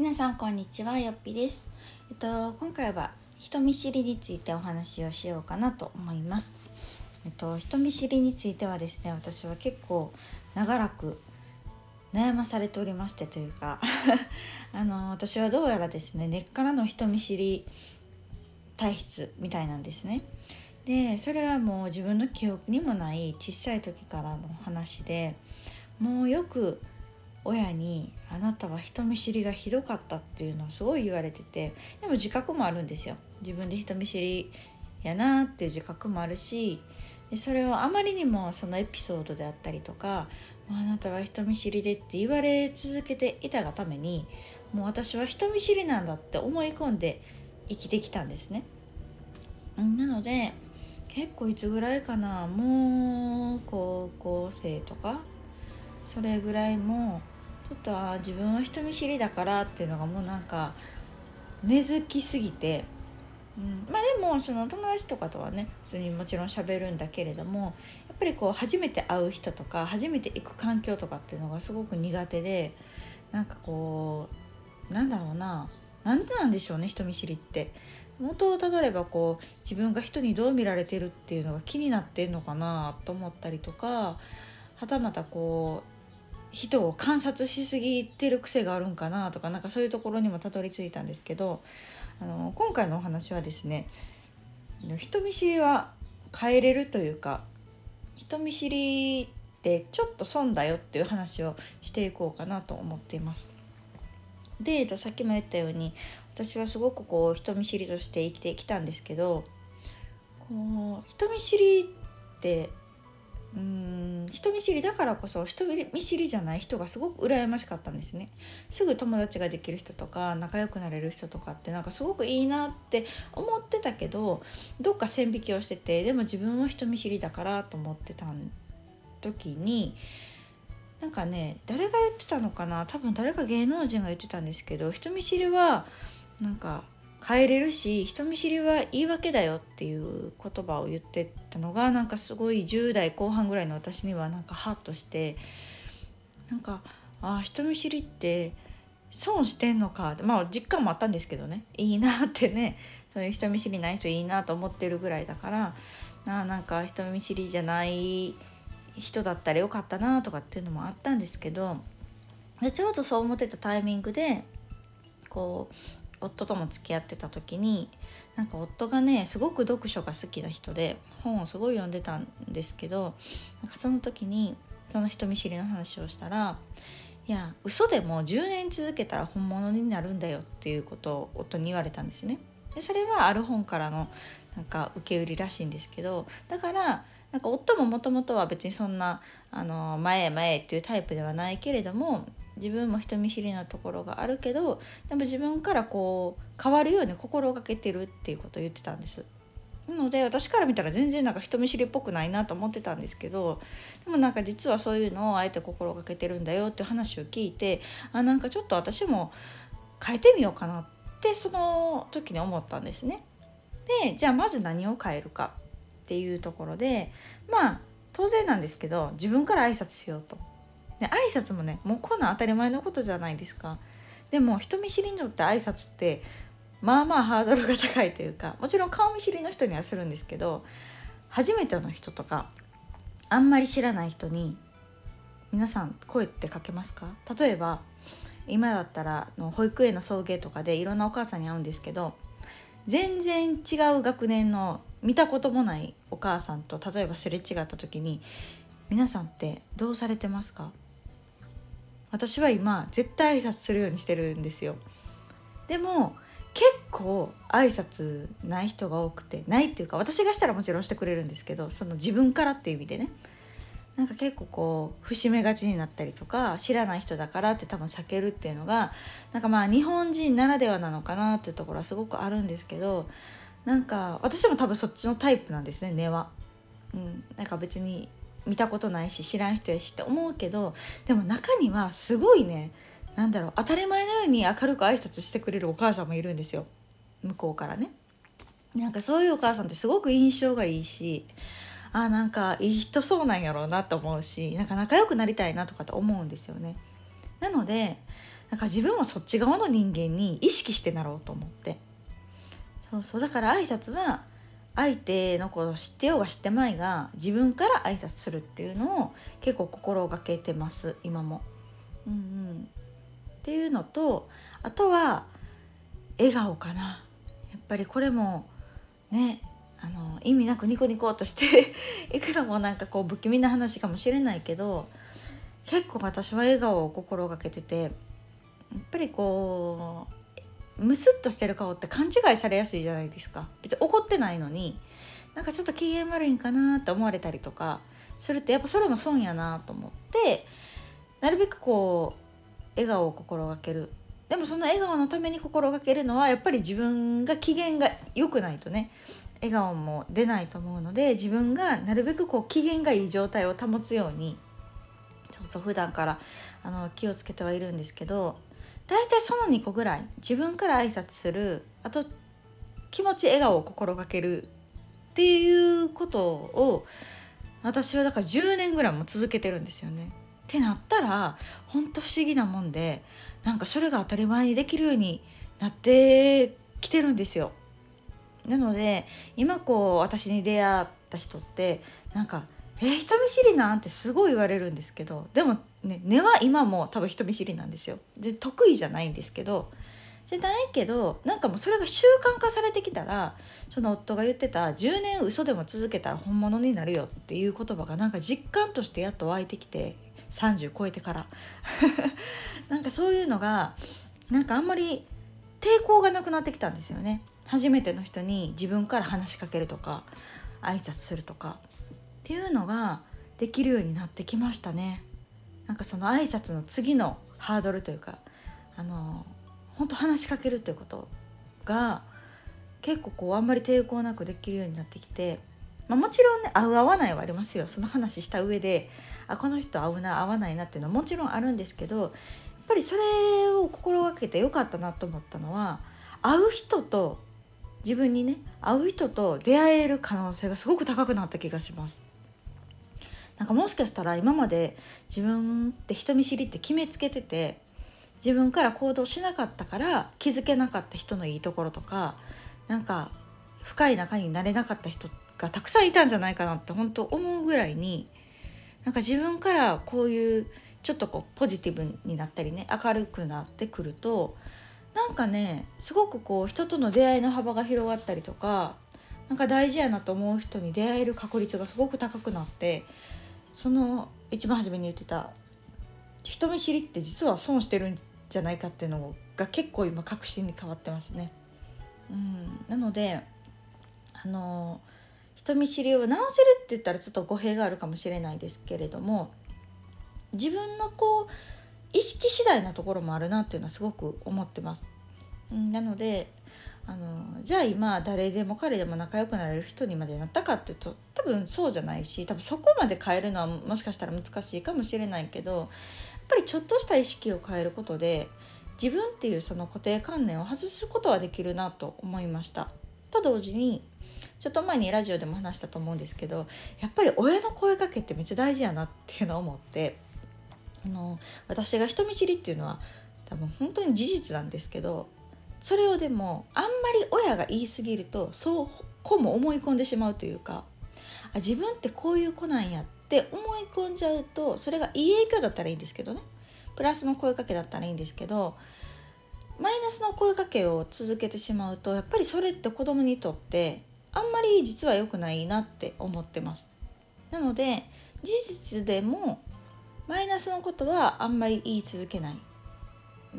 皆さんこんにちはよっぴです。えっと今回は人見知りについてお話をしようかなと思います。えっと人見知りについてはですね私は結構長らく悩まされておりましてというか あの私はどうやらですね根っからの人見知り体質みたいなんですね。でそれはもう自分の記憶にもない小さい時からの話でもうよく親に「あなたは人見知りがひどかった」っていうのをすごい言われててでも自覚もあるんですよ自分で人見知りやなっていう自覚もあるしでそれをあまりにもそのエピソードであったりとか「あなたは人見知りで」って言われ続けていたがためにもう私は人見知りなんだって思い込んで生きてきたんですね。なので結構いつぐらいかなもう高校生とかそれぐらいもちょっとあ自分は人見知りだからっていうのがもうなんか根付きすぎて、うん、まあでもその友達とかとはね普通にもちろん喋るんだけれどもやっぱりこう初めて会う人とか初めて行く環境とかっていうのがすごく苦手でなんかこうなんだろうななんでなんでしょうね人見知りって。元をたどればこう自分が人にどう見られてるっていうのが気になってんのかなと思ったりとかはたまたこう人を観察しすぎてる癖があるんかなとかなんかそういうところにもたどり着いたんですけどあの今回のお話はですね人見知りは変えれるというか人見知りってちょっと損だよっていう話をしていこうかなと思っています。でさっきも言ったように私はすごくこう人見知りとして生きてきたんですけどこう人見知りってうん人見知りだからこそ人見知りじゃない人がすごく羨ましかったんですね。すぐ友達ができる人とか仲良くなれる人とかってなんかすごくいいなって思ってたけどどっか線引きをしててでも自分は人見知りだからと思ってた時になんかね誰が言ってたのかな？多分誰か芸能人が言ってたんですけど人見知りはなんか変えれるし人見知りは言い訳だよっていう言葉を言ってたのがなんかすごい10代後半ぐらいの私にはなんかハッとしてなんかあ人見知りって損してんのかってまあ実感もあったんですけどね。いいなってね。そういう人見知りない人いいなと思ってるぐらいだからあなんか人見知りじゃない人だったらよかったなとかっていうのもあったんですけどちょうどそう思ってたタイミングでこう夫とも付き合ってた時になんか夫がねすごく読書が好きな人で本をすごい読んでたんですけどなんかその時にその人見知りの話をしたらいや嘘でも10年続けたら本物になるんだよっていうことを夫に言われたんですね。でそれはある本からのなんか受け売りらしいんですけどだからなんか夫ももともとは別にそんなあの前へ前へっていうタイプではないけれども自分も人見知りなところがあるけどでも自分からこう変わるように心がけてるっていうことを言ってたんです。なので私から見たら全然なんか人見知りっぽくないなと思ってたんですけどでもなんか実はそういうのをあえて心がけてるんだよっていう話を聞いてあなんかちょっと私も変えてみようかなってその時に思ったんですね。でじゃあまず何を変えるかっていうところでまあ当然なんですけど自分から挨拶しようとで挨拶もねもうこんなん当たり前のことじゃないですか。でも人見知りにとって挨拶ってまあまあハードルが高いというかもちろん顔見知りの人にはするんですけど初めての人とかあんまり知らない人に皆さん声ってかけますか？例えば今だったらの保育園の送迎とかでいろんなお母さんに会うんですけど全然違う学年の見たこともないお母さんと例えばすれ違った時に皆さんってどうされてますか？私は今絶対挨拶するようにしてるんですよ。でも結構挨拶ない人が多くてないっていうか私がしたらもちろんしてくれるんですけどその自分からっていう意味でね。なんか結構こう節目がちになったりとか知らない人だからって多分避けるっていうのがなんかまあ日本人ならではなのかなっていうところはすごくあるんですけどなんか私も多分そっちのタイプなんですね根は。うん、なんか別に見たことないし知らん人やしって思うけどでも中にはすごいねなんだろう当たり前のように明るく挨拶してくれるお母さんもいるんですよ向こうからね。なんかそういうお母さんってすごく印象がいいしあなんかいい人そうなんやろうなと思うしなんか仲良くなりたいなとかって思うんですよね。なのでなんか自分もそっち側の人間に意識してなろうと思ってそうそうだから挨拶は相手のことを知ってようが知ってまいが自分から挨拶するっていうのを結構心がけてます今も。うんうん、っていうのとあとは笑顔かなやっぱりこれもねあの意味なくニコニコとして いくのもなんかこう不気味な話かもしれないけど結構私は笑顔を心がけててやっぱりこうムスッとしてる顔って勘違いされやすいじゃないですか。別に怒ってないのになんかちょっと機嫌悪いんかなって思われたりとかするってやっぱそれも損やなと思ってなるべくこう笑顔を心がける。でもその笑顔のために心がけるのはやっぱり自分が機嫌が良くないとね笑顔も出ないと思うので自分がなるべくこう機嫌がいい状態を保つようにそうそう普段からあの気をつけてはいるんですけど大体その2個ぐらい自分から挨拶するあと気持ち笑顔を心がけるっていうことを私はだから10年ぐらいも続けてるんですよね。ってなったらほんと不思議なもんでなんかそれが当たり前にできるようになってきてるんですよ。なので今こう私に出会った人ってなんか「えー、人見知りなん?」てすごい言われるんですけどでもね根は今も多分人見知りなんですよ。で得意じゃないんですけどじゃないけどなんかもうそれが習慣化されてきたらその夫が言ってた「10年嘘でも続けたら本物になるよ」っていう言葉がなんか実感としてやっと湧いてきて30超えてから。なんかそういうのがなんかあんまり抵抗がなくなってきたんですよね。初めての人に自分から話しかけるとか挨拶するとかっていうのができるようになってきましたね。なんかその挨拶の次のハードルというかあの本当話しかけるということが結構こうあんまり抵抗なくできるようになってきて、まあ、もちろんね合う合わないはありますよその話した上であこの人合うな合わないなっていうのはもちろんあるんですけどやっぱりそれを心がけてよかったなと思ったのは会う人と自分にね会う人と出会える可能性がすごく高くなった気がします。なんかもしかしたら今まで自分って人見知りって決めつけてて自分から行動しなかったから気づけなかった人のいいところとかなんか深い仲になれなかった人がたくさんいたんじゃないかなって本当思うぐらいになんか自分からこういうちょっとこうポジティブになったりね明るくなってくるとなんかねすごくこう人との出会いの幅が広がったりとかなんか大事やなと思う人に出会える確率がすごく高くなってその一番初めに言ってた人見知りって実は損してるんじゃないかっていうのが結構今確信に変わってますね。うん、なのであの人見知りを直せるって言ったらちょっと語弊があるかもしれないですけれども自分のこう意識次第なところもあるなっていうのはすごく思ってます。うん、なのであのじゃあ今誰でも彼でも仲良くなれる人にまでなったかっていうと多分そうじゃないし多分そこまで変えるのはもしかしたら難しいかもしれないけどやっぱりちょっとした意識を変えることで自分っていうその固定観念を外すことはできるなと思いました。と同時にちょっと前にラジオでも話したと思うんですけどやっぱり親の声かけってめっちゃ大事やなっていうのを思ってあの私が人見知りっていうのは多分本当に事実なんですけどそれをでもあんまり親が言い過ぎるとそう子も思い込んでしまうというかあ自分ってこういう子なんやって思い込んじゃうとそれがいい影響だったらいいんですけどねプラスの声かけだったらいいんですけどマイナスの声かけを続けてしまうとやっぱりそれって子供にとってあんまり実は良くないなって思ってます。なので事実でもマイナスのことはあんまり言い続けない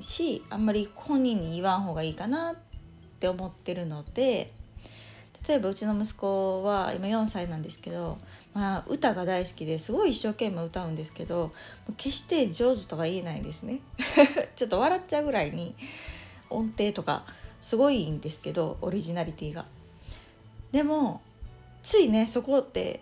しあんまり本人に言わん方がいいかなって思ってるので例えばうちの息子は今4歳なんですけど、まあ、歌が大好きですごい一生懸命歌うんですけど決して上手とは言えないですね ちょっと笑っちゃうぐらいに音程とかすごいんですけどオリジナリティが。でもついねそこって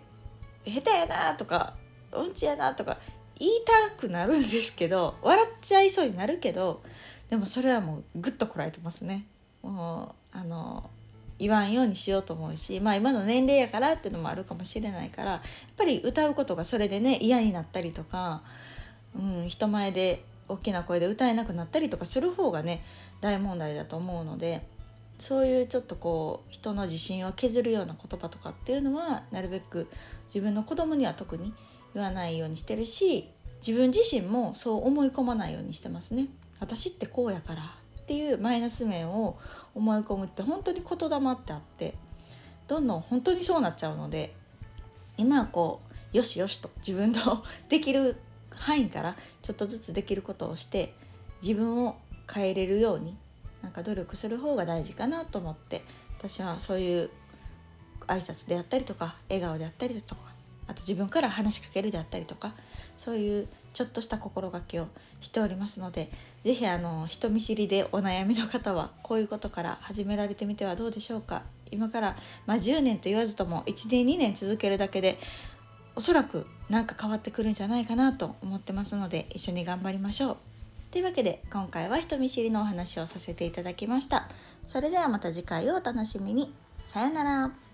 下手やなとかうんちやなとか言いたくなるんですけど笑っちゃいそうになるけどでもそれはもうぐっとこらえてますね。もうあの言わんようにしようと思うしまあ今の年齢やからっていうのもあるかもしれないからやっぱり歌うことがそれでね嫌になったりとか、うん、人前で大きな声で歌えなくなったりとかする方がね大問題だと思うのでそういうちょっとこう人の自信を削るような言葉とかっていうのはなるべく自分の子供には特に言わないようにしてるし自分自身もそう思い込まないようにしてますね。私ってこうやからっていうマイナス面を思い込むって本当に言霊ってあってどんどん本当にそうなっちゃうので今はこうよしよしと自分のできる範囲からちょっとずつできることをして自分を変えれるようになんか努力する方が大事かなと思って私はそういう挨拶であったりとか笑顔であったりとかあと自分から話しかけるであったりとかそういうちょっとした心がけをしておりますので是非あの人見知りでお悩みの方はこういうことから始められてみてはどうでしょうか今から、まあ、10年と言わずとも1年2年続けるだけでおそらく何か変わってくるんじゃないかなと思ってますので一緒に頑張りましょう。というわけで今回は人見知りのお話をさせていただきました。それではまた次回をお楽しみに。さようなら。